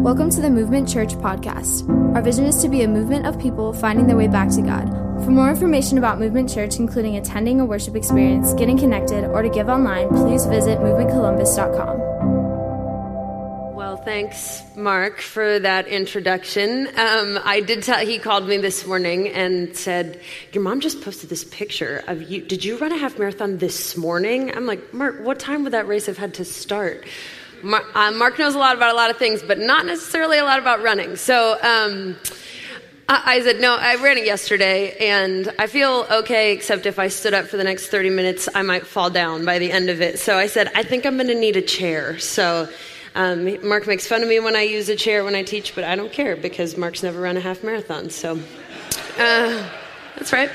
Welcome to the Movement Church podcast. Our vision is to be a movement of people finding their way back to God. For more information about Movement Church, including attending a worship experience, getting connected, or to give online, please visit movementcolumbus.com. Well, thanks, Mark, for that introduction. Um, I did tell, he called me this morning and said, Your mom just posted this picture of you. Did you run a half marathon this morning? I'm like, Mark, what time would that race have had to start? Mark, uh, Mark knows a lot about a lot of things, but not necessarily a lot about running. So um, I, I said, No, I ran it yesterday, and I feel okay, except if I stood up for the next 30 minutes, I might fall down by the end of it. So I said, I think I'm going to need a chair. So um, Mark makes fun of me when I use a chair when I teach, but I don't care because Mark's never run a half marathon. So uh, that's right.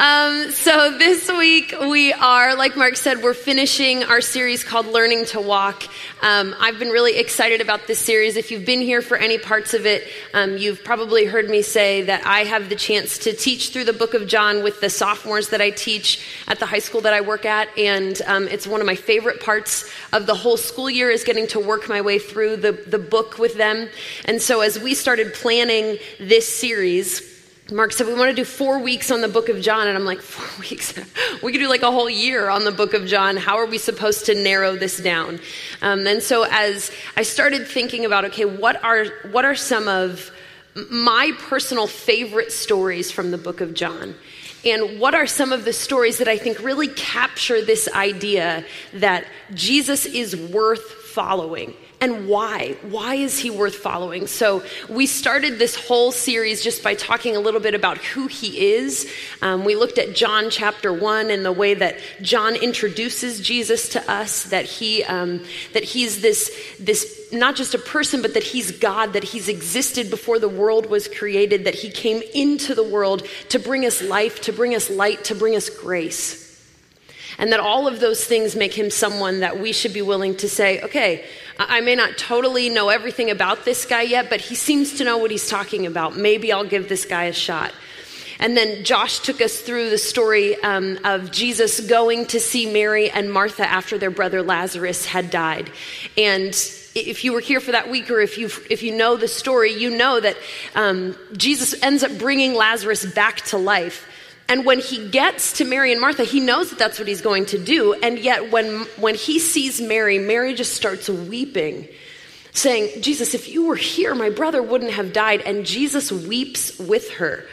Um, so this week we are, like Mark said, we're finishing our series called Learning to Walk. Um, I've been really excited about this series. If you've been here for any parts of it, um, you've probably heard me say that I have the chance to teach through the book of John with the sophomores that I teach at the high school that I work at, and um, it's one of my favorite parts of the whole school year is getting to work my way through the, the book with them. And so as we started planning this series, Mark said, We want to do four weeks on the book of John. And I'm like, Four weeks? we could do like a whole year on the book of John. How are we supposed to narrow this down? Um, and so as I started thinking about, okay, what are, what are some of my personal favorite stories from the book of John? And what are some of the stories that I think really capture this idea that Jesus is worth following? And why. Why is he worth following? So, we started this whole series just by talking a little bit about who he is. Um, we looked at John chapter 1 and the way that John introduces Jesus to us, that, he, um, that he's this, this not just a person, but that he's God, that he's existed before the world was created, that he came into the world to bring us life, to bring us light, to bring us grace. And that all of those things make him someone that we should be willing to say, okay, I may not totally know everything about this guy yet, but he seems to know what he's talking about. Maybe I'll give this guy a shot. And then Josh took us through the story um, of Jesus going to see Mary and Martha after their brother Lazarus had died. And if you were here for that week or if you if you know the story, you know that um, Jesus ends up bringing Lazarus back to life. And when he gets to Mary and Martha, he knows that that's what he's going to do. And yet, when, when he sees Mary, Mary just starts weeping, saying, Jesus, if you were here, my brother wouldn't have died. And Jesus weeps with her.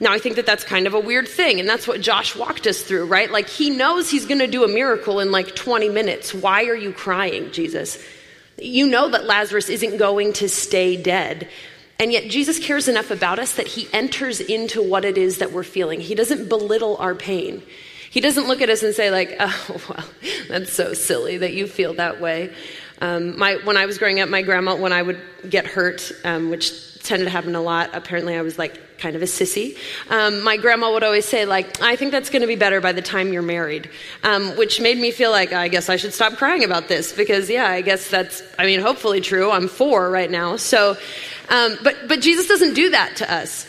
Now, I think that that's kind of a weird thing, and that's what Josh walked us through, right? Like, he knows he's going to do a miracle in like 20 minutes. Why are you crying, Jesus? You know that Lazarus isn't going to stay dead. And yet, Jesus cares enough about us that he enters into what it is that we're feeling. He doesn't belittle our pain. He doesn't look at us and say, like, oh, well, that's so silly that you feel that way. Um, my, when I was growing up, my grandma, when I would get hurt, um, which tended to happen a lot, apparently I was like kind of a sissy. Um, my grandma would always say, like, I think that's going to be better by the time you're married, um, which made me feel like I guess I should stop crying about this because, yeah, I guess that's, I mean, hopefully true. I'm four right now. So, um, but, but Jesus doesn't do that to us.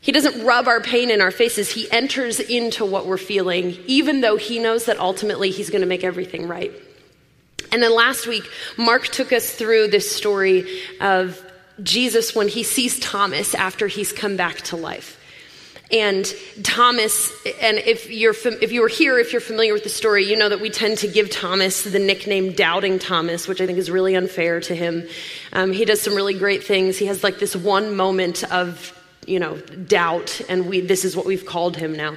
He doesn't rub our pain in our faces. He enters into what we're feeling, even though he knows that ultimately he's going to make everything right. And then last week, Mark took us through this story of Jesus when he sees Thomas after he's come back to life. And Thomas, and if you're if you were here, if you're familiar with the story, you know that we tend to give Thomas the nickname Doubting Thomas, which I think is really unfair to him. Um, he does some really great things. He has like this one moment of you know doubt, and we this is what we've called him now.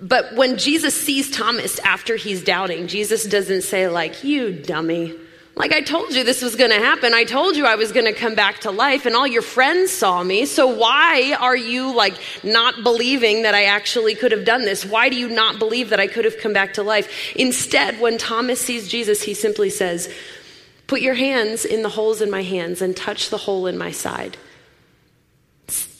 But when Jesus sees Thomas after he's doubting, Jesus doesn't say like you dummy. Like, I told you this was going to happen. I told you I was going to come back to life, and all your friends saw me. So, why are you like not believing that I actually could have done this? Why do you not believe that I could have come back to life? Instead, when Thomas sees Jesus, he simply says, Put your hands in the holes in my hands and touch the hole in my side.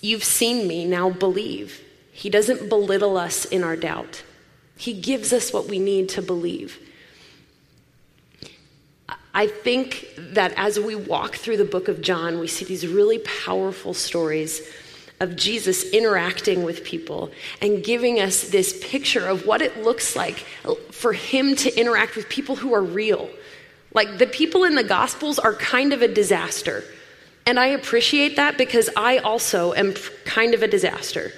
You've seen me, now believe. He doesn't belittle us in our doubt, He gives us what we need to believe. I think that as we walk through the book of John, we see these really powerful stories of Jesus interacting with people and giving us this picture of what it looks like for him to interact with people who are real. Like the people in the Gospels are kind of a disaster. And I appreciate that because I also am kind of a disaster.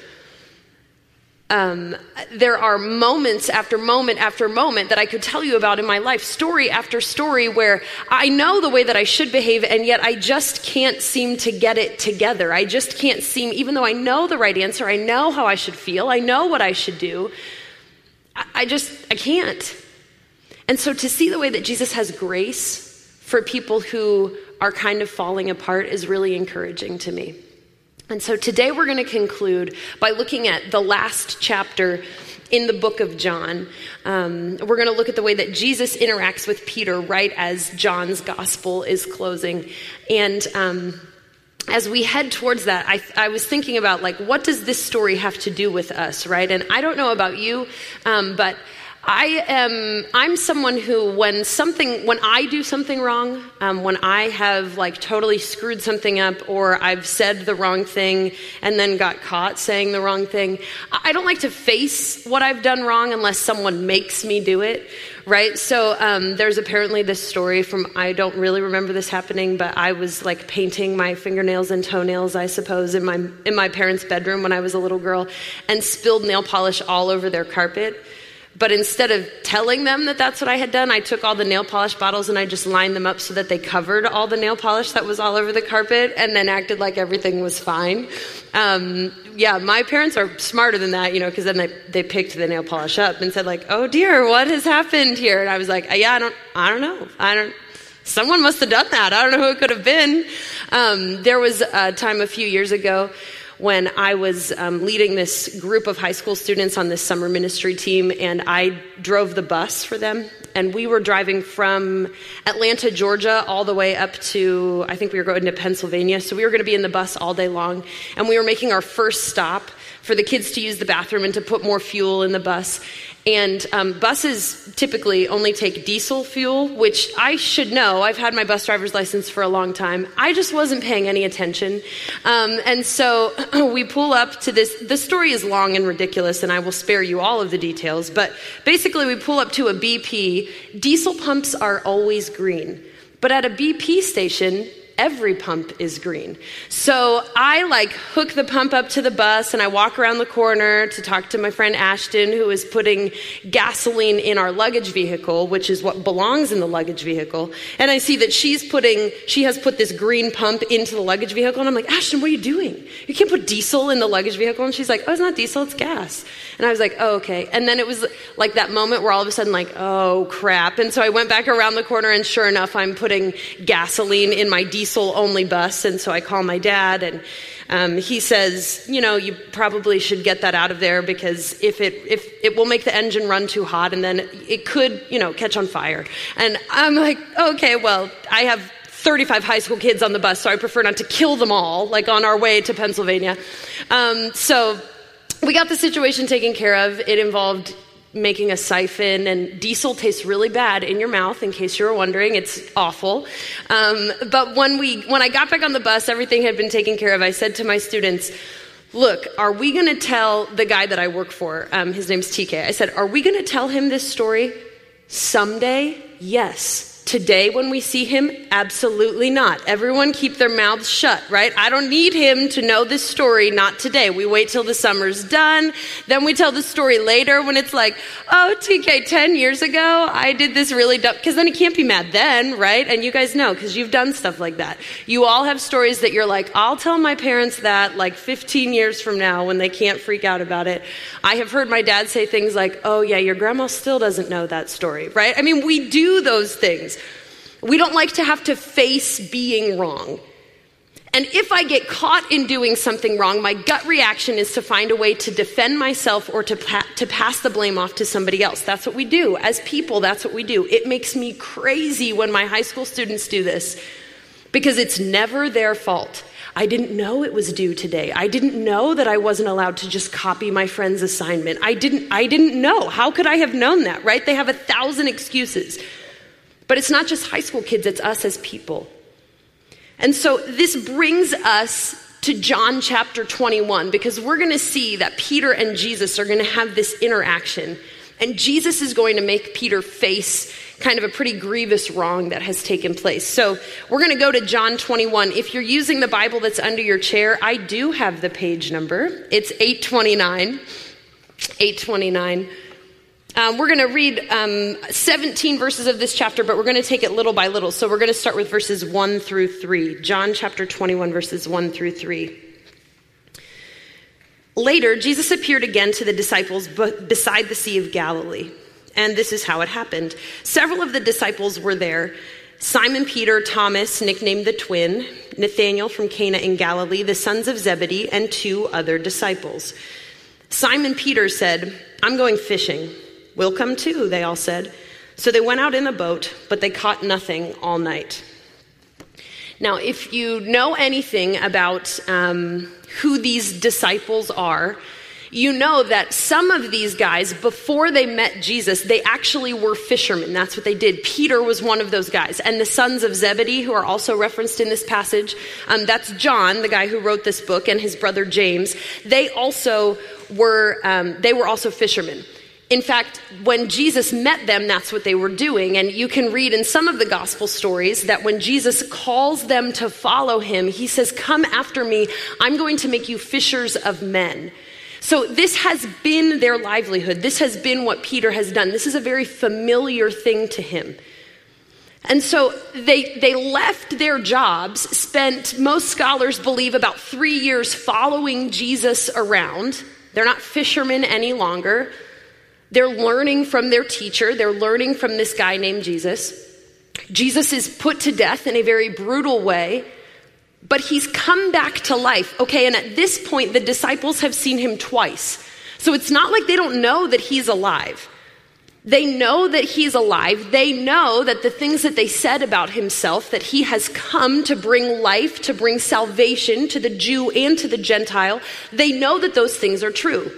Um, there are moments after moment after moment that I could tell you about in my life, story after story, where I know the way that I should behave, and yet I just can't seem to get it together. I just can't seem, even though I know the right answer, I know how I should feel, I know what I should do, I, I just, I can't. And so to see the way that Jesus has grace for people who are kind of falling apart is really encouraging to me. And so today we're going to conclude by looking at the last chapter in the book of John. Um, we're going to look at the way that Jesus interacts with Peter right as John's gospel is closing. And um, as we head towards that, I, I, was thinking about like, what does this story have to do with us, right? And I don't know about you, um, but I am, I'm someone who, when something, when I do something wrong, um, when I have like totally screwed something up or I've said the wrong thing and then got caught saying the wrong thing, I don't like to face what I've done wrong unless someone makes me do it, right? So um, there's apparently this story from, I don't really remember this happening, but I was like painting my fingernails and toenails, I suppose, in my, in my parents' bedroom when I was a little girl and spilled nail polish all over their carpet. But instead of telling them that that's what I had done, I took all the nail polish bottles and I just lined them up so that they covered all the nail polish that was all over the carpet and then acted like everything was fine. Um, yeah, my parents are smarter than that, you know, because then they, they picked the nail polish up and said like, oh dear, what has happened here? And I was like, yeah, I don't, I don't know. I don't, someone must have done that. I don't know who it could have been. Um, there was a time a few years ago when I was um, leading this group of high school students on this summer ministry team, and I drove the bus for them. And we were driving from Atlanta, Georgia, all the way up to, I think we were going to Pennsylvania. So we were going to be in the bus all day long. And we were making our first stop for the kids to use the bathroom and to put more fuel in the bus. And um, buses typically only take diesel fuel, which I should know. I've had my bus driver's license for a long time. I just wasn't paying any attention. Um, and so we pull up to this. The story is long and ridiculous, and I will spare you all of the details. But basically, we pull up to a BP. Diesel pumps are always green. But at a BP station, every pump is green. So I like hook the pump up to the bus and I walk around the corner to talk to my friend Ashton, who is putting gasoline in our luggage vehicle, which is what belongs in the luggage vehicle. And I see that she's putting, she has put this green pump into the luggage vehicle. And I'm like, Ashton, what are you doing? You can't put diesel in the luggage vehicle. And she's like, oh, it's not diesel, it's gas. And I was like, oh, okay. And then it was like that moment where all of a sudden, like, oh, crap. And so I went back around the corner and sure enough, I'm putting gasoline in my diesel diesel only bus. And so I call my dad, and um, he says, you know, you probably should get that out of there because if it if it will make the engine run too hot, and then it could, you know, catch on fire. And I'm like, okay, well, I have 35 high school kids on the bus, so I prefer not to kill them all, like on our way to Pennsylvania. Um, so we got the situation taken care of. It involved making a siphon, and diesel tastes really bad in your mouth. In case you were wondering, it's awful. Um, but when we, when I got back on the bus, everything had been taken care of. I said to my students, "Look, are we going to tell the guy that I work for? Um, his name's TK. I said, are we going to tell him this story someday? Yes." Today, when we see him, absolutely not. Everyone keep their mouths shut, right? I don't need him to know this story, not today. We wait till the summer's done. Then we tell the story later when it's like, oh, TK, 10 years ago, I did this really dumb, because then he can't be mad then, right? And you guys know, because you've done stuff like that. You all have stories that you're like, I'll tell my parents that like 15 years from now when they can't freak out about it. I have heard my dad say things like, oh, yeah, your grandma still doesn't know that story, right? I mean, we do those things. We don't like to have to face being wrong. And if I get caught in doing something wrong, my gut reaction is to find a way to defend myself or to, pa- to pass the blame off to somebody else. That's what we do. As people, that's what we do. It makes me crazy when my high school students do this because it's never their fault. I didn't know it was due today. I didn't know that I wasn't allowed to just copy my friend's assignment. I didn't I didn't know. How could I have known that, right? They have a thousand excuses. But it's not just high school kids, it's us as people. And so this brings us to John chapter 21 because we're going to see that Peter and Jesus are going to have this interaction. And Jesus is going to make Peter face kind of a pretty grievous wrong that has taken place. So we're going to go to John 21. If you're using the Bible that's under your chair, I do have the page number. It's 829. 829. Um, we're going to read um, 17 verses of this chapter, but we're going to take it little by little. So we're going to start with verses 1 through 3. John chapter 21, verses 1 through 3. Later, Jesus appeared again to the disciples beside the Sea of Galilee. And this is how it happened. Several of the disciples were there Simon Peter, Thomas, nicknamed the twin, Nathanael from Cana in Galilee, the sons of Zebedee, and two other disciples. Simon Peter said, I'm going fishing. We'll come too, they all said. So they went out in the boat, but they caught nothing all night. Now, if you know anything about um, who these disciples are, you know that some of these guys, before they met Jesus, they actually were fishermen. That's what they did. Peter was one of those guys. And the sons of Zebedee, who are also referenced in this passage, um, that's John, the guy who wrote this book, and his brother James. They also were, um, they were also fishermen. In fact, when Jesus met them, that's what they were doing. And you can read in some of the gospel stories that when Jesus calls them to follow him, he says, Come after me. I'm going to make you fishers of men. So this has been their livelihood. This has been what Peter has done. This is a very familiar thing to him. And so they, they left their jobs, spent, most scholars believe, about three years following Jesus around. They're not fishermen any longer. They're learning from their teacher, they're learning from this guy named Jesus. Jesus is put to death in a very brutal way, but he's come back to life. Okay, and at this point, the disciples have seen him twice. So it's not like they don't know that he's alive. They know that he's alive. They know that the things that they said about himself, that he has come to bring life, to bring salvation to the Jew and to the Gentile, they know that those things are true.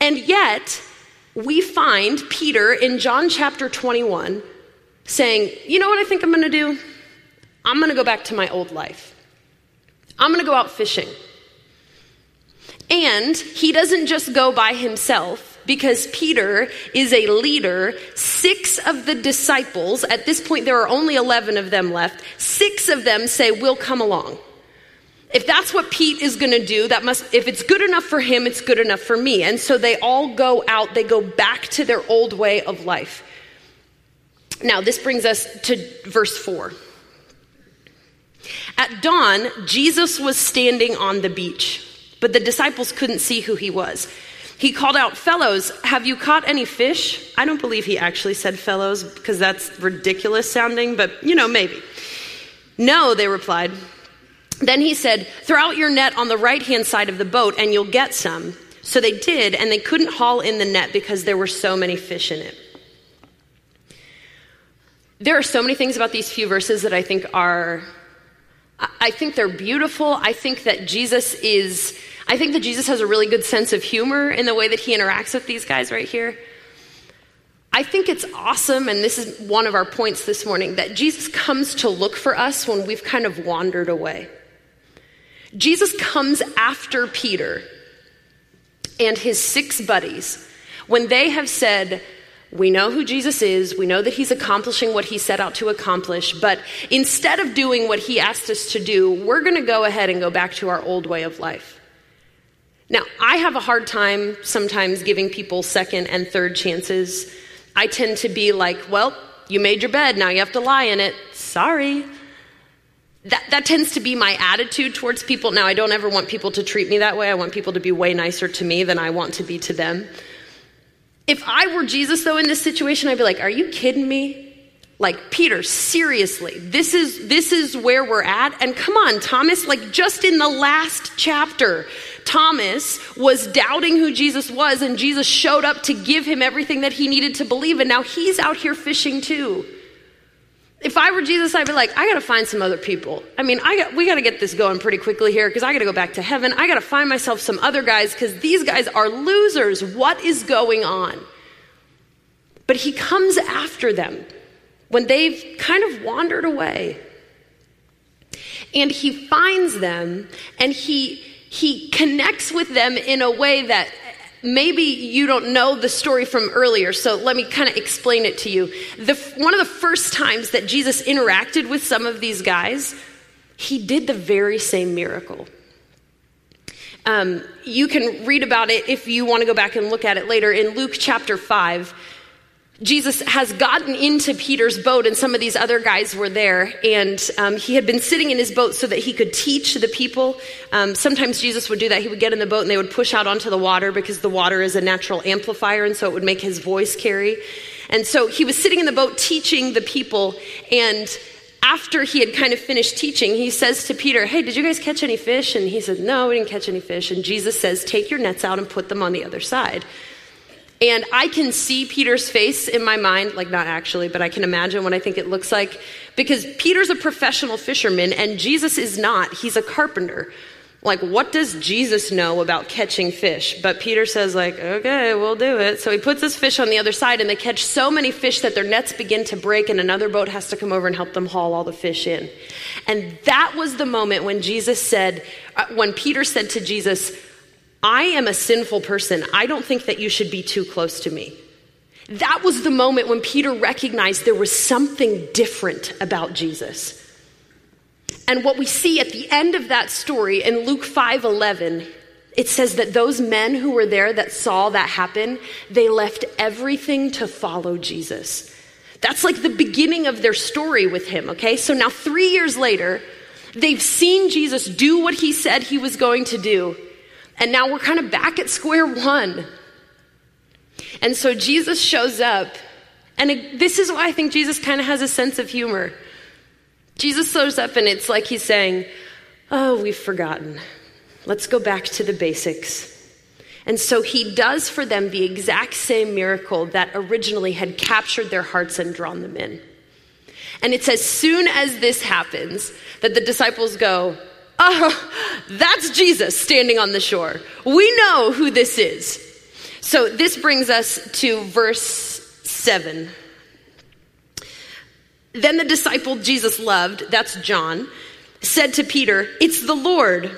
And yet, we find Peter in John chapter 21 saying, You know what I think I'm going to do? I'm going to go back to my old life. I'm going to go out fishing. And he doesn't just go by himself because Peter is a leader. Six of the disciples, at this point, there are only 11 of them left, six of them say, We'll come along. If that's what Pete is going to do, that must if it's good enough for him, it's good enough for me. And so they all go out, they go back to their old way of life. Now, this brings us to verse 4. At dawn, Jesus was standing on the beach, but the disciples couldn't see who he was. He called out, Fellows, have you caught any fish? I don't believe he actually said fellows because that's ridiculous sounding, but you know, maybe. No, they replied. Then he said, Throw out your net on the right hand side of the boat and you'll get some. So they did, and they couldn't haul in the net because there were so many fish in it. There are so many things about these few verses that I think are, I think they're beautiful. I think that Jesus is, I think that Jesus has a really good sense of humor in the way that he interacts with these guys right here. I think it's awesome, and this is one of our points this morning, that Jesus comes to look for us when we've kind of wandered away. Jesus comes after Peter and his six buddies when they have said, we know who Jesus is. We know that he's accomplishing what he set out to accomplish. But instead of doing what he asked us to do, we're going to go ahead and go back to our old way of life. Now, I have a hard time sometimes giving people second and third chances. I tend to be like, well, you made your bed. Now you have to lie in it. Sorry that, that tends to be my attitude towards people. Now, I don't ever want people to treat me that way. I want people to be way nicer to me than I want to be to them. If I were Jesus, though, in this situation, I'd be like, Are you kidding me? Like, Peter, seriously, this is, this is where we're at. And come on, Thomas, like just in the last chapter, Thomas was doubting who Jesus was, and Jesus showed up to give him everything that he needed to believe. And now he's out here fishing too. If I were Jesus, I'd be like, I got to find some other people. I mean, I got, we got to get this going pretty quickly here because I got to go back to heaven. I got to find myself some other guys because these guys are losers. What is going on? But he comes after them when they've kind of wandered away. And he finds them and he, he connects with them in a way that maybe you don't know the story from earlier, so let me kind of explain it to you. The, one of the first times that Jesus interacted with some of these guys, he did the very same miracle. Um, you can read about it if you want to go back and look at it later in Luke chapter 5. Jesus has gotten into Peter's boat, and some of these other guys were there. And um, he had been sitting in his boat so that he could teach the people. Um, sometimes Jesus would do that. He would get in the boat and they would push out onto the water because the water is a natural amplifier, and so it would make his voice carry. And so he was sitting in the boat teaching the people. And after he had kind of finished teaching, he says to Peter, Hey, did you guys catch any fish? And he said, No, we didn't catch any fish. And Jesus says, Take your nets out and put them on the other side. And I can see Peter's face in my mind, like not actually, but I can imagine what I think it looks like. Because Peter's a professional fisherman and Jesus is not. He's a carpenter. Like, what does Jesus know about catching fish? But Peter says, like, okay, we'll do it. So he puts his fish on the other side and they catch so many fish that their nets begin to break and another boat has to come over and help them haul all the fish in. And that was the moment when Jesus said, uh, when Peter said to Jesus, I am a sinful person. I don't think that you should be too close to me. That was the moment when Peter recognized there was something different about Jesus. And what we see at the end of that story in Luke 5:11, it says that those men who were there that saw that happen, they left everything to follow Jesus. That's like the beginning of their story with him, okay? So now 3 years later, they've seen Jesus do what he said he was going to do. And now we're kind of back at square one. And so Jesus shows up, and this is why I think Jesus kind of has a sense of humor. Jesus shows up, and it's like he's saying, Oh, we've forgotten. Let's go back to the basics. And so he does for them the exact same miracle that originally had captured their hearts and drawn them in. And it's as soon as this happens that the disciples go, Oh, that's Jesus standing on the shore. We know who this is. So this brings us to verse 7. Then the disciple Jesus loved, that's John, said to Peter, It's the Lord.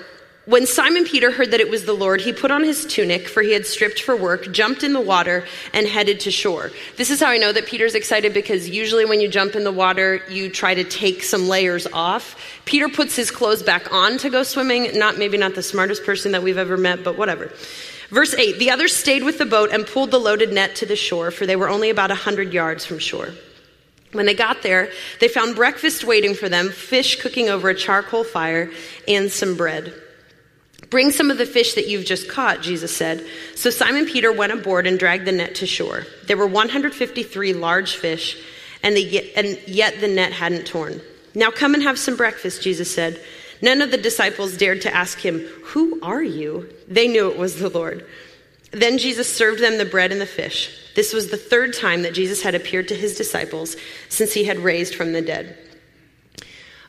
When Simon Peter heard that it was the Lord, he put on his tunic, for he had stripped for work, jumped in the water, and headed to shore. This is how I know that Peter's excited because usually when you jump in the water, you try to take some layers off. Peter puts his clothes back on to go swimming. Not maybe not the smartest person that we've ever met, but whatever. Verse 8 The others stayed with the boat and pulled the loaded net to the shore, for they were only about a 100 yards from shore. When they got there, they found breakfast waiting for them, fish cooking over a charcoal fire, and some bread. Bring some of the fish that you've just caught, Jesus said. So Simon Peter went aboard and dragged the net to shore. There were 153 large fish, and, and yet the net hadn't torn. Now come and have some breakfast, Jesus said. None of the disciples dared to ask him, Who are you? They knew it was the Lord. Then Jesus served them the bread and the fish. This was the third time that Jesus had appeared to his disciples since he had raised from the dead.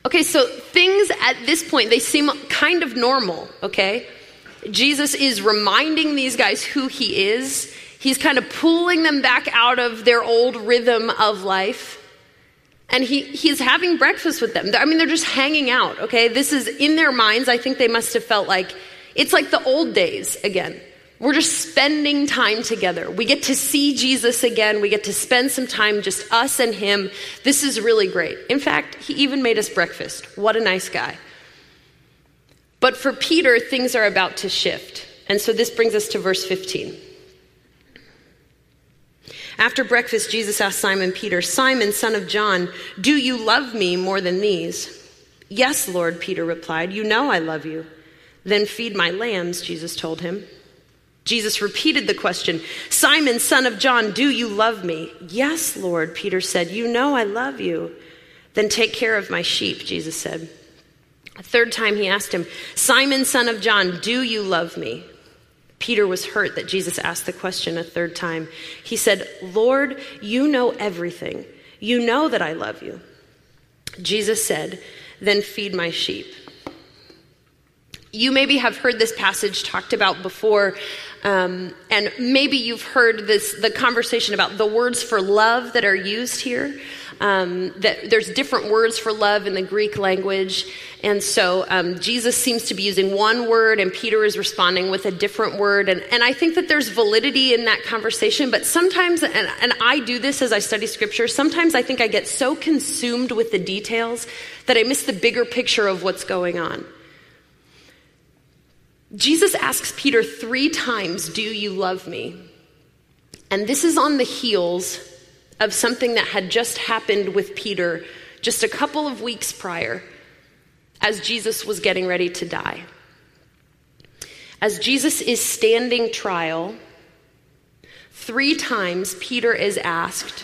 Okay, so things at this point, they seem kind of normal, okay? Jesus is reminding these guys who he is. He's kind of pulling them back out of their old rhythm of life. And he, he's having breakfast with them. I mean, they're just hanging out, okay? This is in their minds. I think they must have felt like it's like the old days again. We're just spending time together. We get to see Jesus again. We get to spend some time, just us and him. This is really great. In fact, he even made us breakfast. What a nice guy. But for Peter, things are about to shift. And so this brings us to verse 15. After breakfast, Jesus asked Simon Peter, Simon, son of John, do you love me more than these? Yes, Lord, Peter replied. You know I love you. Then feed my lambs, Jesus told him. Jesus repeated the question Simon, son of John, do you love me? Yes, Lord, Peter said. You know I love you. Then take care of my sheep, Jesus said. A third time he asked him, Simon, son of John, do you love me? Peter was hurt that Jesus asked the question a third time. He said, Lord, you know everything. You know that I love you. Jesus said, Then feed my sheep. You maybe have heard this passage talked about before, um, and maybe you've heard this the conversation about the words for love that are used here. Um, that there's different words for love in the Greek language, and so um, Jesus seems to be using one word, and Peter is responding with a different word. And, and I think that there's validity in that conversation, but sometimes, and, and I do this as I study scripture, sometimes I think I get so consumed with the details that I miss the bigger picture of what's going on. Jesus asks Peter three times, Do you love me? And this is on the heels of something that had just happened with Peter just a couple of weeks prior as Jesus was getting ready to die. As Jesus is standing trial, three times Peter is asked,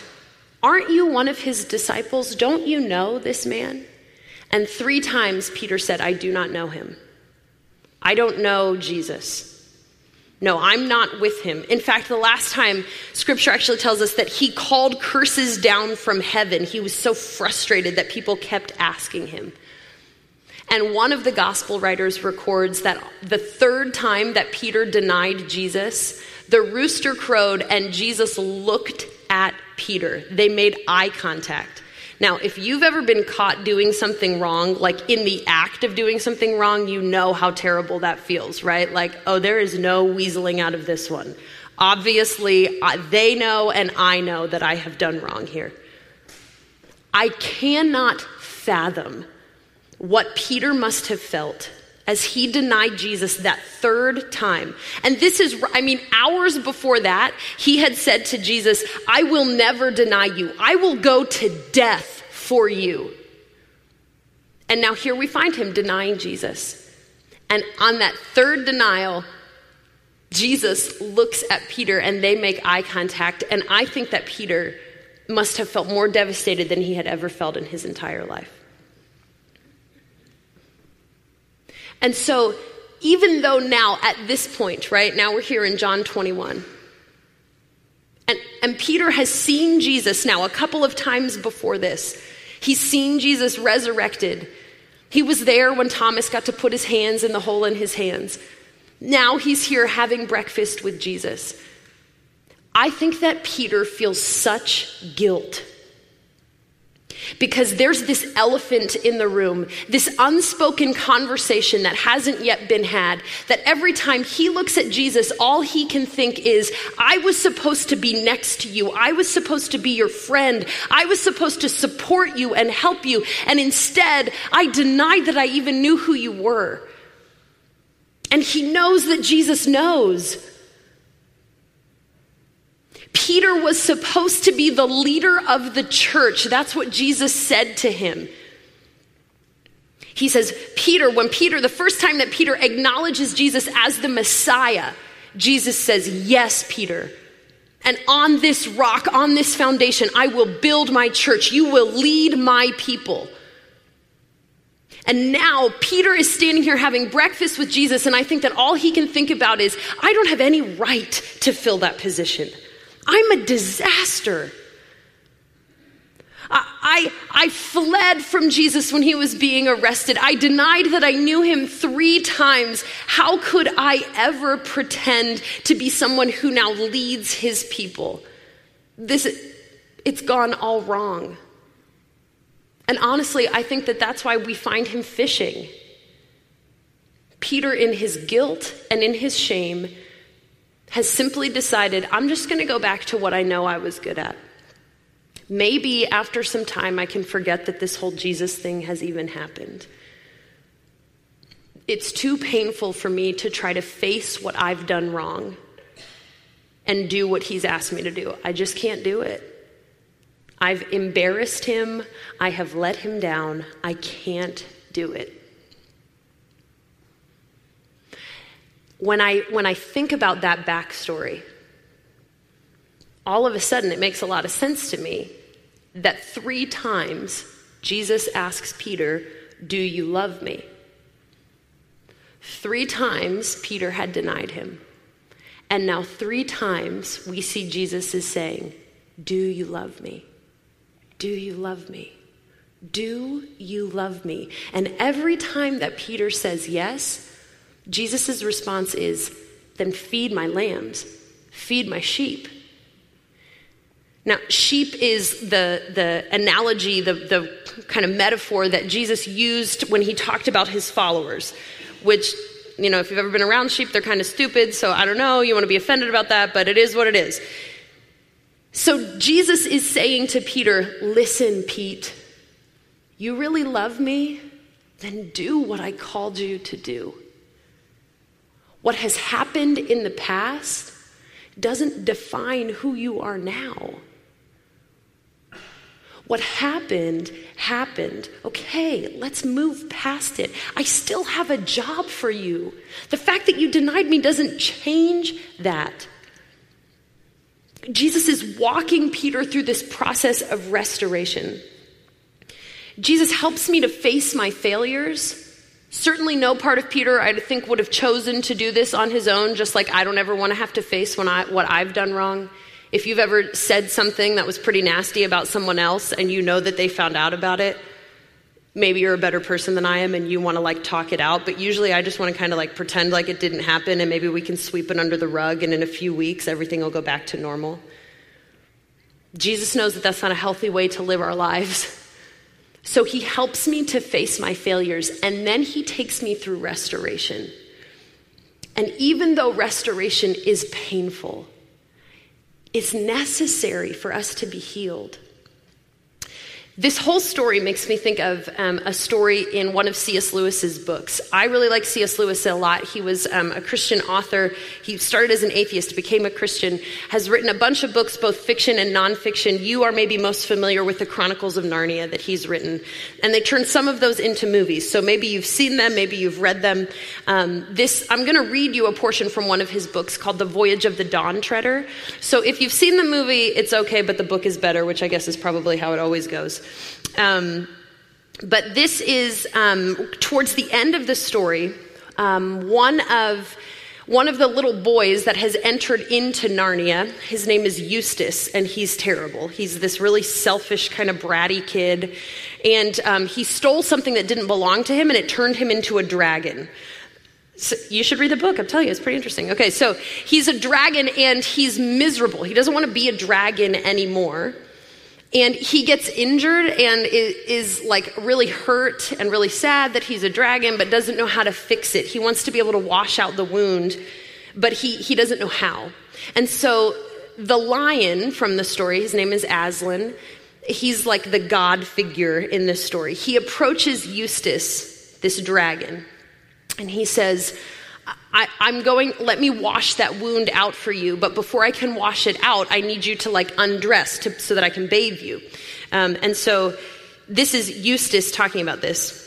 Aren't you one of his disciples? Don't you know this man? And three times Peter said, I do not know him. I don't know Jesus. No, I'm not with him. In fact, the last time scripture actually tells us that he called curses down from heaven. He was so frustrated that people kept asking him. And one of the gospel writers records that the third time that Peter denied Jesus, the rooster crowed and Jesus looked at Peter. They made eye contact. Now, if you've ever been caught doing something wrong, like in the act of doing something wrong, you know how terrible that feels, right? Like, oh, there is no weaseling out of this one. Obviously, they know and I know that I have done wrong here. I cannot fathom what Peter must have felt as he denied Jesus that third time. And this is, I mean, hours before that, he had said to Jesus, I will never deny you. I will go to death for you. And now here we find him denying Jesus. And on that third denial, Jesus looks at Peter and they make eye contact. And I think that Peter must have felt more devastated than he had ever felt in his entire life. And so, even though now at this point, right, now we're here in John 21, and, and Peter has seen Jesus now a couple of times before this. He's seen Jesus resurrected. He was there when Thomas got to put his hands in the hole in his hands. Now he's here having breakfast with Jesus. I think that Peter feels such guilt because there's this elephant in the room, this unspoken conversation that hasn't yet been had, that every time he looks at Jesus, all he can think is, I was supposed to be next to you. I was supposed to be your friend. I was supposed to support you and help you. And instead, I denied that I even knew who you were. And he knows that Jesus knows. Peter was supposed to be the leader of the church. That's what Jesus said to him. He says, Peter, when Peter, the first time that Peter acknowledges Jesus as the Messiah, Jesus says, Yes, Peter. And on this rock, on this foundation, I will build my church. You will lead my people. And now Peter is standing here having breakfast with Jesus, and I think that all he can think about is, I don't have any right to fill that position. I'm a disaster. I, I, fled from Jesus when he was being arrested. I denied that I knew him three times. How could I ever pretend to be someone who now leads his people? This, it's gone all wrong. And honestly, I think that that's why we find him fishing. Peter, in his guilt and in his shame, has simply decided, I'm just going to go back to what I know I was good at. Maybe after some time, I can forget that this whole Jesus thing has even happened. It's too painful for me to try to face what I've done wrong and do what he's asked me to do. I just can't do it. I've embarrassed him. I have let him down. I can't do it. When I, when I think about that backstory, all of a sudden it makes a lot of sense to me that three times Jesus asks Peter, Do you love me? Three times Peter had denied him. And now, three times we see Jesus is saying, Do you love me? Do you love me? Do you love me? And every time that Peter says yes, Jesus' response is, Then feed my lambs, feed my sheep. Now, sheep is the, the analogy, the, the kind of metaphor that Jesus used when he talked about his followers, which, you know, if you've ever been around sheep, they're kind of stupid, so I don't know, you want to be offended about that, but it is what it is. So Jesus is saying to Peter, Listen, Pete, you really love me? Then do what I called you to do. What has happened in the past doesn't define who you are now. What happened, happened. Okay, let's move past it. I still have a job for you. The fact that you denied me doesn't change that. Jesus is walking Peter through this process of restoration. Jesus helps me to face my failures. Certainly, no part of Peter I think would have chosen to do this on his own, just like I don't ever want to have to face when I, what I've done wrong. If you've ever said something that was pretty nasty about someone else and you know that they found out about it, maybe you're a better person than I am and you want to like talk it out, but usually I just want to kind of like pretend like it didn't happen and maybe we can sweep it under the rug and in a few weeks everything will go back to normal. Jesus knows that that's not a healthy way to live our lives. So he helps me to face my failures and then he takes me through restoration. And even though restoration is painful, it's necessary for us to be healed. This whole story makes me think of um, a story in one of C.S. Lewis's books. I really like C.S. Lewis a lot. He was um, a Christian author. He started as an atheist, became a Christian, has written a bunch of books, both fiction and nonfiction. You are maybe most familiar with the Chronicles of Narnia that he's written. And they turned some of those into movies. So maybe you've seen them, maybe you've read them. Um, this, I'm going to read you a portion from one of his books called The Voyage of the Dawn Treader. So if you've seen the movie, it's okay, but the book is better, which I guess is probably how it always goes. Um, but this is um, towards the end of the story. Um, one of one of the little boys that has entered into Narnia, his name is Eustace, and he's terrible. He's this really selfish, kind of bratty kid. And um, he stole something that didn't belong to him, and it turned him into a dragon. So you should read the book. I'm telling you, it's pretty interesting. Okay, so he's a dragon and he's miserable. He doesn't want to be a dragon anymore. And he gets injured and is, is, like really hurt and really sad that he's a dragon, but doesn't know how to fix it. He wants to be able to wash out the wound, but he, he doesn't know how. And so the lion from the story, his name is Aslan, he's like the god figure in this story. He approaches Eustace, this dragon, and he says, I, am going, let me wash that wound out for you, but before I can wash it out, I need you to like undress to, so that I can bathe you. Um, and so this is Eustace talking about this.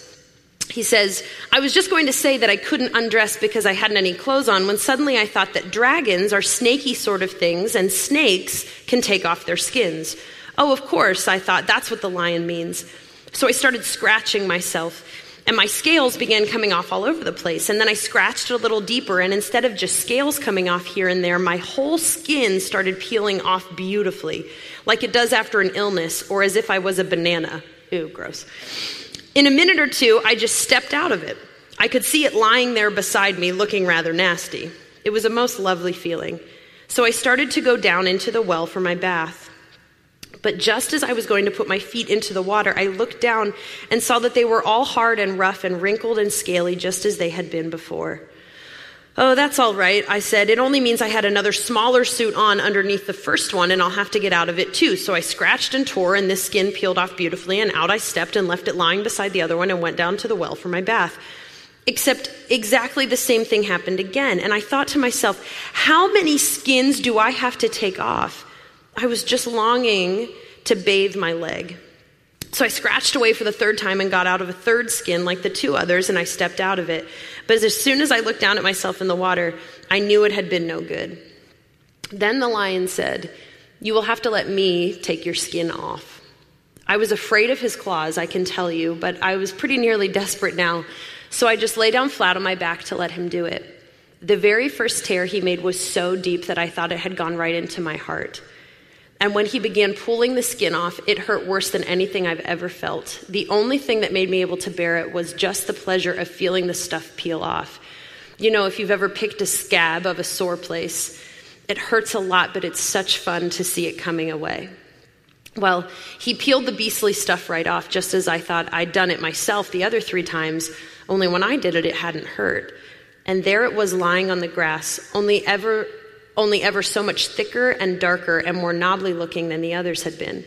He says, I was just going to say that I couldn't undress because I hadn't any clothes on when suddenly I thought that dragons are snaky sort of things and snakes can take off their skins. Oh, of course, I thought that's what the lion means. So I started scratching myself and my scales began coming off all over the place. And then I scratched a little deeper, and instead of just scales coming off here and there, my whole skin started peeling off beautifully, like it does after an illness, or as if I was a banana. Ooh, gross. In a minute or two, I just stepped out of it. I could see it lying there beside me, looking rather nasty. It was a most lovely feeling. So I started to go down into the well for my bath. But just as I was going to put my feet into the water, I looked down and saw that they were all hard and rough and wrinkled and scaly, just as they had been before. Oh, that's all right, I said. It only means I had another smaller suit on underneath the first one, and I'll have to get out of it too. So I scratched and tore, and this skin peeled off beautifully, and out I stepped and left it lying beside the other one and went down to the well for my bath. Except exactly the same thing happened again. And I thought to myself, how many skins do I have to take off? I was just longing to bathe my leg. So I scratched away for the third time and got out of a third skin like the two others, and I stepped out of it. But as soon as I looked down at myself in the water, I knew it had been no good. Then the lion said, You will have to let me take your skin off. I was afraid of his claws, I can tell you, but I was pretty nearly desperate now, so I just lay down flat on my back to let him do it. The very first tear he made was so deep that I thought it had gone right into my heart. And when he began pulling the skin off, it hurt worse than anything I've ever felt. The only thing that made me able to bear it was just the pleasure of feeling the stuff peel off. You know, if you've ever picked a scab of a sore place, it hurts a lot, but it's such fun to see it coming away. Well, he peeled the beastly stuff right off, just as I thought I'd done it myself the other three times, only when I did it, it hadn't hurt. And there it was lying on the grass, only ever, only ever so much thicker and darker and more knobbly looking than the others had been.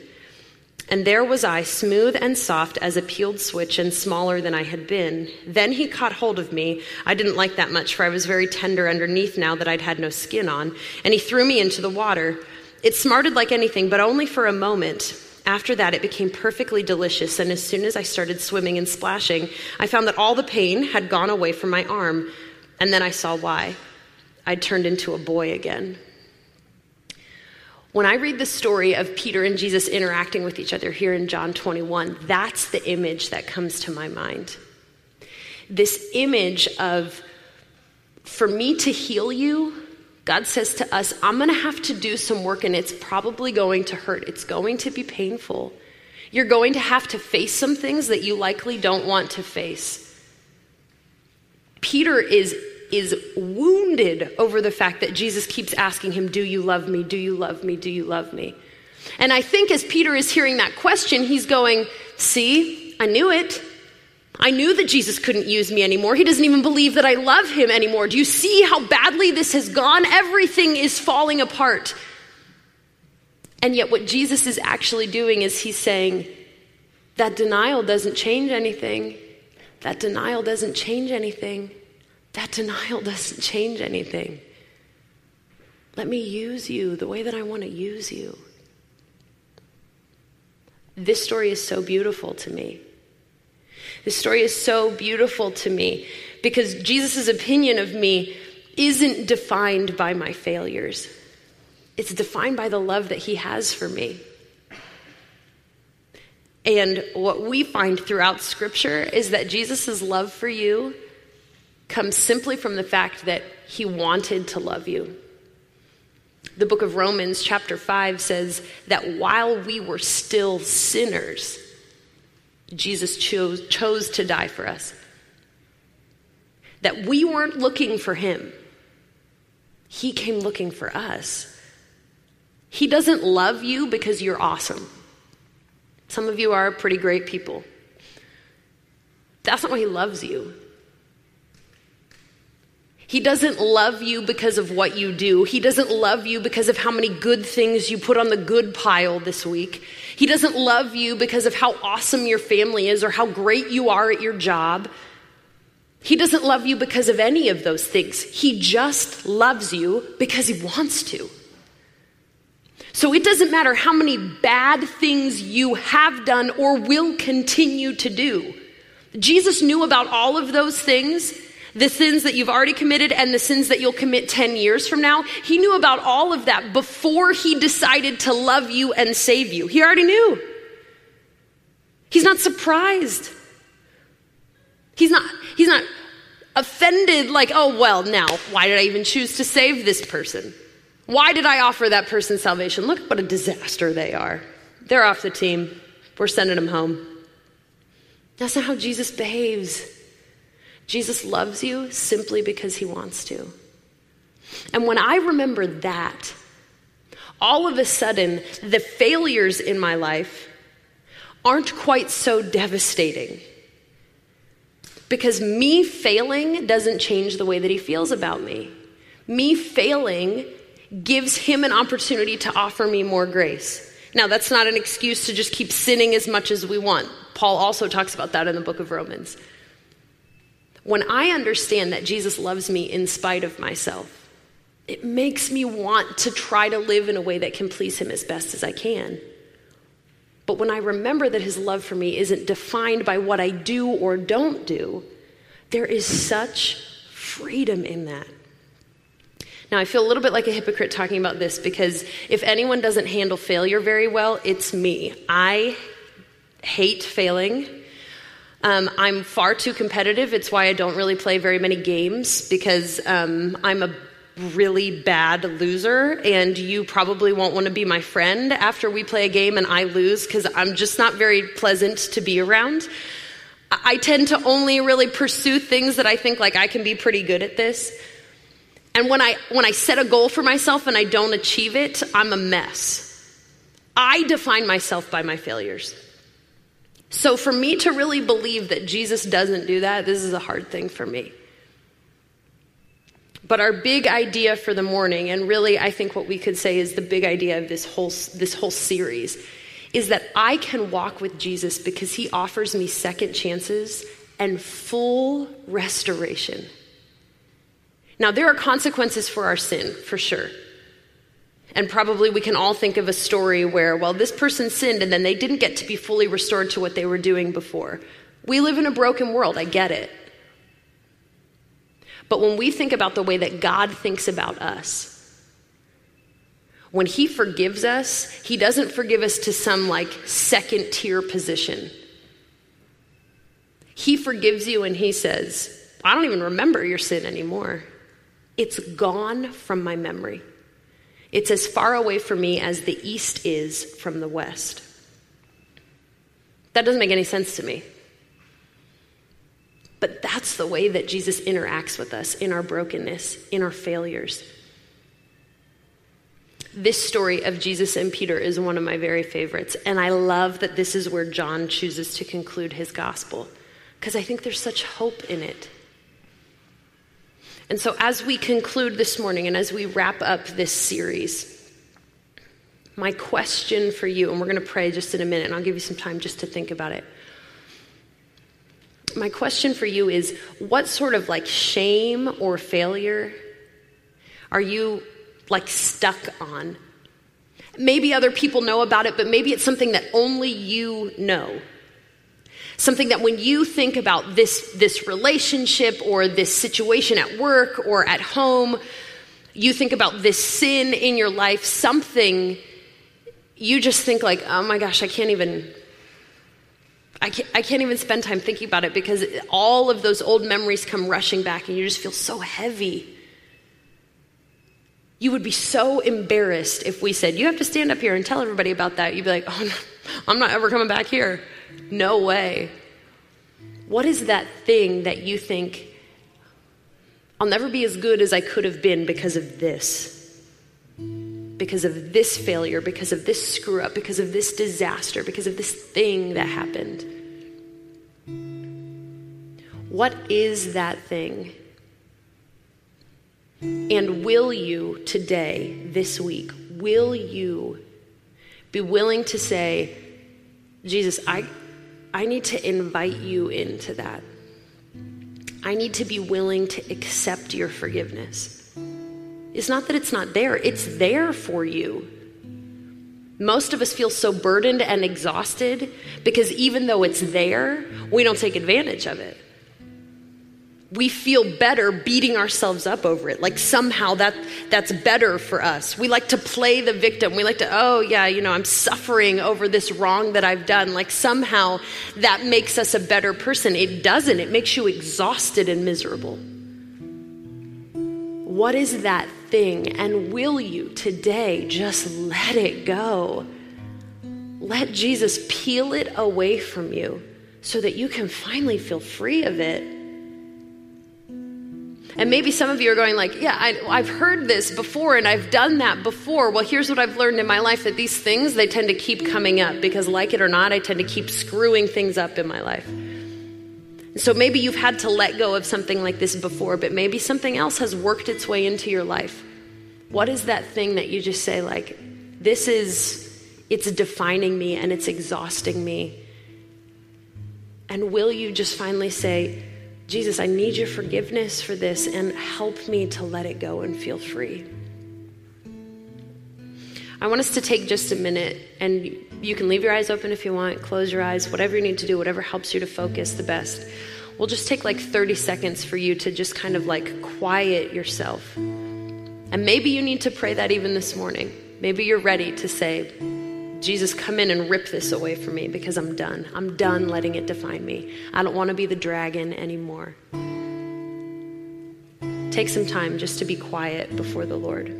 And there was I, smooth and soft as a peeled switch and smaller than I had been. Then he caught hold of me. I didn't like that much, for I was very tender underneath now that I'd had no skin on. And he threw me into the water. It smarted like anything, but only for a moment. After that, it became perfectly delicious, and as soon as I started swimming and splashing, I found that all the pain had gone away from my arm. And then I saw why. I'd turned into a boy again. When I read the story of Peter and Jesus interacting with each other here in John 21, that's the image that comes to my mind. This image of, for me to heal you, God says to us, I'm going to have to do some work and it's probably going to hurt. It's going to be painful. You're going to have to face some things that you likely don't want to face. Peter is is wounded over the fact that Jesus keeps asking him, Do you love me? Do you love me? Do you love me? And I think as Peter is hearing that question, he's going, See, I knew it. I knew that Jesus couldn't use me anymore. He doesn't even believe that I love him anymore. Do you see how badly this has gone? Everything is falling apart. And yet, what Jesus is actually doing is he's saying, That denial doesn't change anything. That denial doesn't change anything. That denial doesn't change anything. Let me use you the way that I want to use you. This story is so beautiful to me. This story is so beautiful to me because Jesus' opinion of me isn't defined by my failures, it's defined by the love that he has for me. And what we find throughout Scripture is that Jesus' love for you comes simply from the fact that he wanted to love you. The book of Romans, chapter 5, says that while we were still sinners, Jesus chose, chose to die for us. That we weren't looking for him, he came looking for us. He doesn't love you because you're awesome. Some of you are pretty great people. That's not why he loves you. He doesn't love you because of what you do. He doesn't love you because of how many good things you put on the good pile this week. He doesn't love you because of how awesome your family is or how great you are at your job. He doesn't love you because of any of those things. He just loves you because he wants to. So it doesn't matter how many bad things you have done or will continue to do. Jesus knew about all of those things the sins that you've already committed and the sins that you'll commit 10 years from now. He knew about all of that before he decided to love you and save you. He already knew. He's not surprised. He's not, he's not offended, like, oh, well, now, why did I even choose to save this person? Why did I offer that person salvation? Look what a disaster they are. They're off the team. We're sending them home. That's not how Jesus behaves. Jesus loves you simply because he wants to. And when I remember that, all of a sudden, the failures in my life aren't quite so devastating. Because me failing doesn't change the way that he feels about me. Me failing gives him an opportunity to offer me more grace. Now, that's not an excuse to just keep sinning as much as we want. Paul also talks about that in the book of Romans. When I understand that Jesus loves me in spite of myself, it makes me want to try to live in a way that can please Him as best as I can. But when I remember that His love for me isn't defined by what I do or don't do, there is such freedom in that. Now, I feel a little bit like a hypocrite talking about this because if anyone doesn't handle failure very well, it's me. I hate failing. Um, I'm far too competitive. It's why I don't really play very many games because um, I'm a really bad loser, and you probably won't want to be my friend after we play a game and I lose because I'm just not very pleasant to be around. I tend to only really pursue things that I think like I can be pretty good at this. And when I when I set a goal for myself and I don't achieve it, I'm a mess. I define myself by my failures. So for me to really believe that Jesus doesn't do that, this is a hard thing for me. But our big idea for the morning, and really I think what we could say is the big idea of this whole, this whole series, is that I can walk with Jesus because he offers me second chances and full restoration. Now, there are consequences for our sin, for sure. And probably we can all think of a story where, well, this person sinned and then they didn't get to be fully restored to what they were doing before. We live in a broken world, I get it. But when we think about the way that God thinks about us, when He forgives us, He doesn't forgive us to some like second tier position. He forgives you and He says, I don't even remember your sin anymore. It's gone from my memory. It's as far away from me as the east is from the west. That doesn't make any sense to me. But that's the way that Jesus interacts with us in our brokenness, in our failures. This story of Jesus and Peter is one of my very favorites. And I love that this is where John chooses to conclude his gospel because I think there's such hope in it. And so, as we conclude this morning and as we wrap up this series, my question for you, and we're going to pray just in a minute, and I'll give you some time just to think about it. My question for you is what sort of like shame or failure are you like stuck on? Maybe other people know about it, but maybe it's something that only you know. Something that when you think about this, this relationship or this situation at work or at home, you think about this sin in your life, something you just think like, oh my gosh, I can't even, I can't, I can't even spend time thinking about it because all of those old memories come rushing back and you just feel so heavy. You would be so embarrassed if we said, You have to stand up here and tell everybody about that. You'd be like, Oh, no, I'm not ever coming back here. No way. What is that thing that you think, I'll never be as good as I could have been because of this? Because of this failure, because of this screw up, because of this disaster, because of this thing that happened. What is that thing? And will you today, this week, will you be willing to say, Jesus, I, I need to invite you into that. I need to be willing to accept your forgiveness. It's not that it's not there, it's there for you. Most of us feel so burdened and exhausted because even though it's there, we don't take advantage of it we feel better beating ourselves up over it. Like somehow that that's better for us. We like to play the victim. We like to oh yeah you know i'm suffering over this wrong that i've done. Like somehow that makes us a better person. It doesn't. It makes you exhausted and miserable. What is that thing? And will you today just let it go? Let jesus peel it away from you so that you can finally feel free of it and maybe some of you are going like, yeah, I, have heard this before and I've done that before. Well, here's what I've learned in my life that these things, they tend to keep coming up because like it or not, I tend to keep screwing things up in my life. So maybe you've had to let go of something like this before, but maybe something else has worked its way into your life. What is that thing that you just say like, this is, it's defining me and it's exhausting me? And will you just finally say, Jesus, I need your forgiveness for this and help me to let it go and feel free. I want us to take just a minute, and you can leave your eyes open if you want, close your eyes, whatever you need to do, whatever helps you to focus the best. We'll just take like 30 seconds for you to just kind of like quiet yourself. And maybe you need to pray that even this morning. Maybe you're ready to say, Jesus, come in and rip this away from me because I'm done. I'm done letting it define me. I don't want to be the dragon anymore. Take some time just to be quiet before the Lord.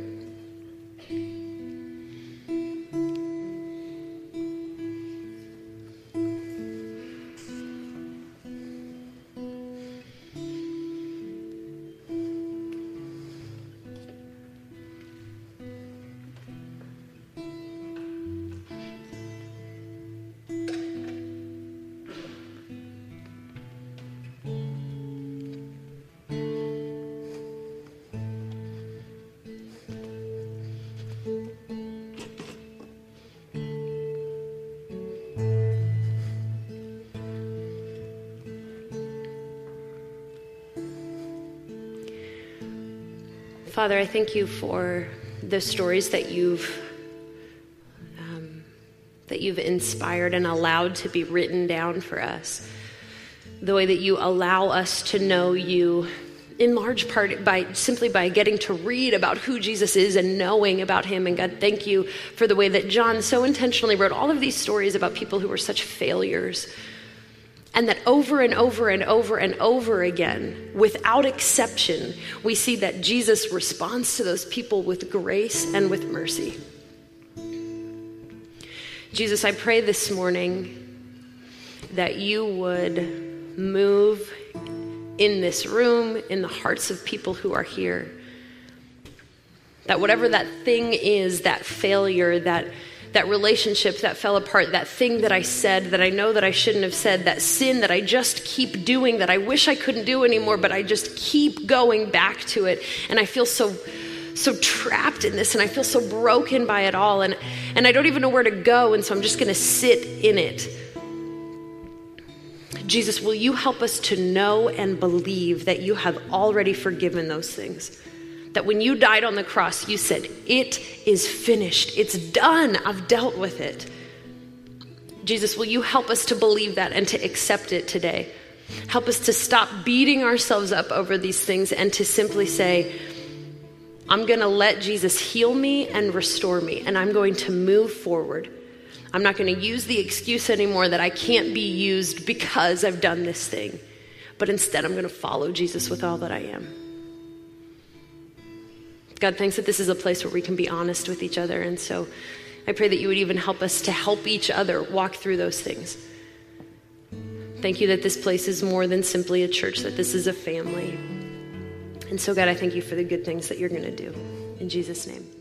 Father, I thank you for the stories that you've um, that you've inspired and allowed to be written down for us. The way that you allow us to know you in large part by simply by getting to read about who Jesus is and knowing about him. And God, thank you for the way that John so intentionally wrote all of these stories about people who were such failures and that over and over and over and over again, without exception, we see that Jesus responds to those people with grace and with mercy. Jesus, I pray this morning that you would move in this room, in the hearts of people who are here. That whatever that thing is, that failure, that that relationship that fell apart, that thing that I said that I know that I shouldn't have said, that sin that I just keep doing that I wish I couldn't do anymore, but I just keep going back to it. And I feel so so trapped in this and I feel so broken by it all and and I don't even know where to go and so I'm just going to sit in it. Jesus, will you help us to know and believe that you have already forgiven those things? That when you died on the cross, you said, It is finished. It's done. I've dealt with it. Jesus, will you help us to believe that and to accept it today? Help us to stop beating ourselves up over these things and to simply say, I'm going to let Jesus heal me and restore me, and I'm going to move forward. I'm not going to use the excuse anymore that I can't be used because I've done this thing, but instead I'm going to follow Jesus with all that I am. God, thanks that this is a place where we can be honest with each other. And so I pray that you would even help us to help each other walk through those things. Thank you that this place is more than simply a church, that this is a family. And so, God, I thank you for the good things that you're going to do. In Jesus' name.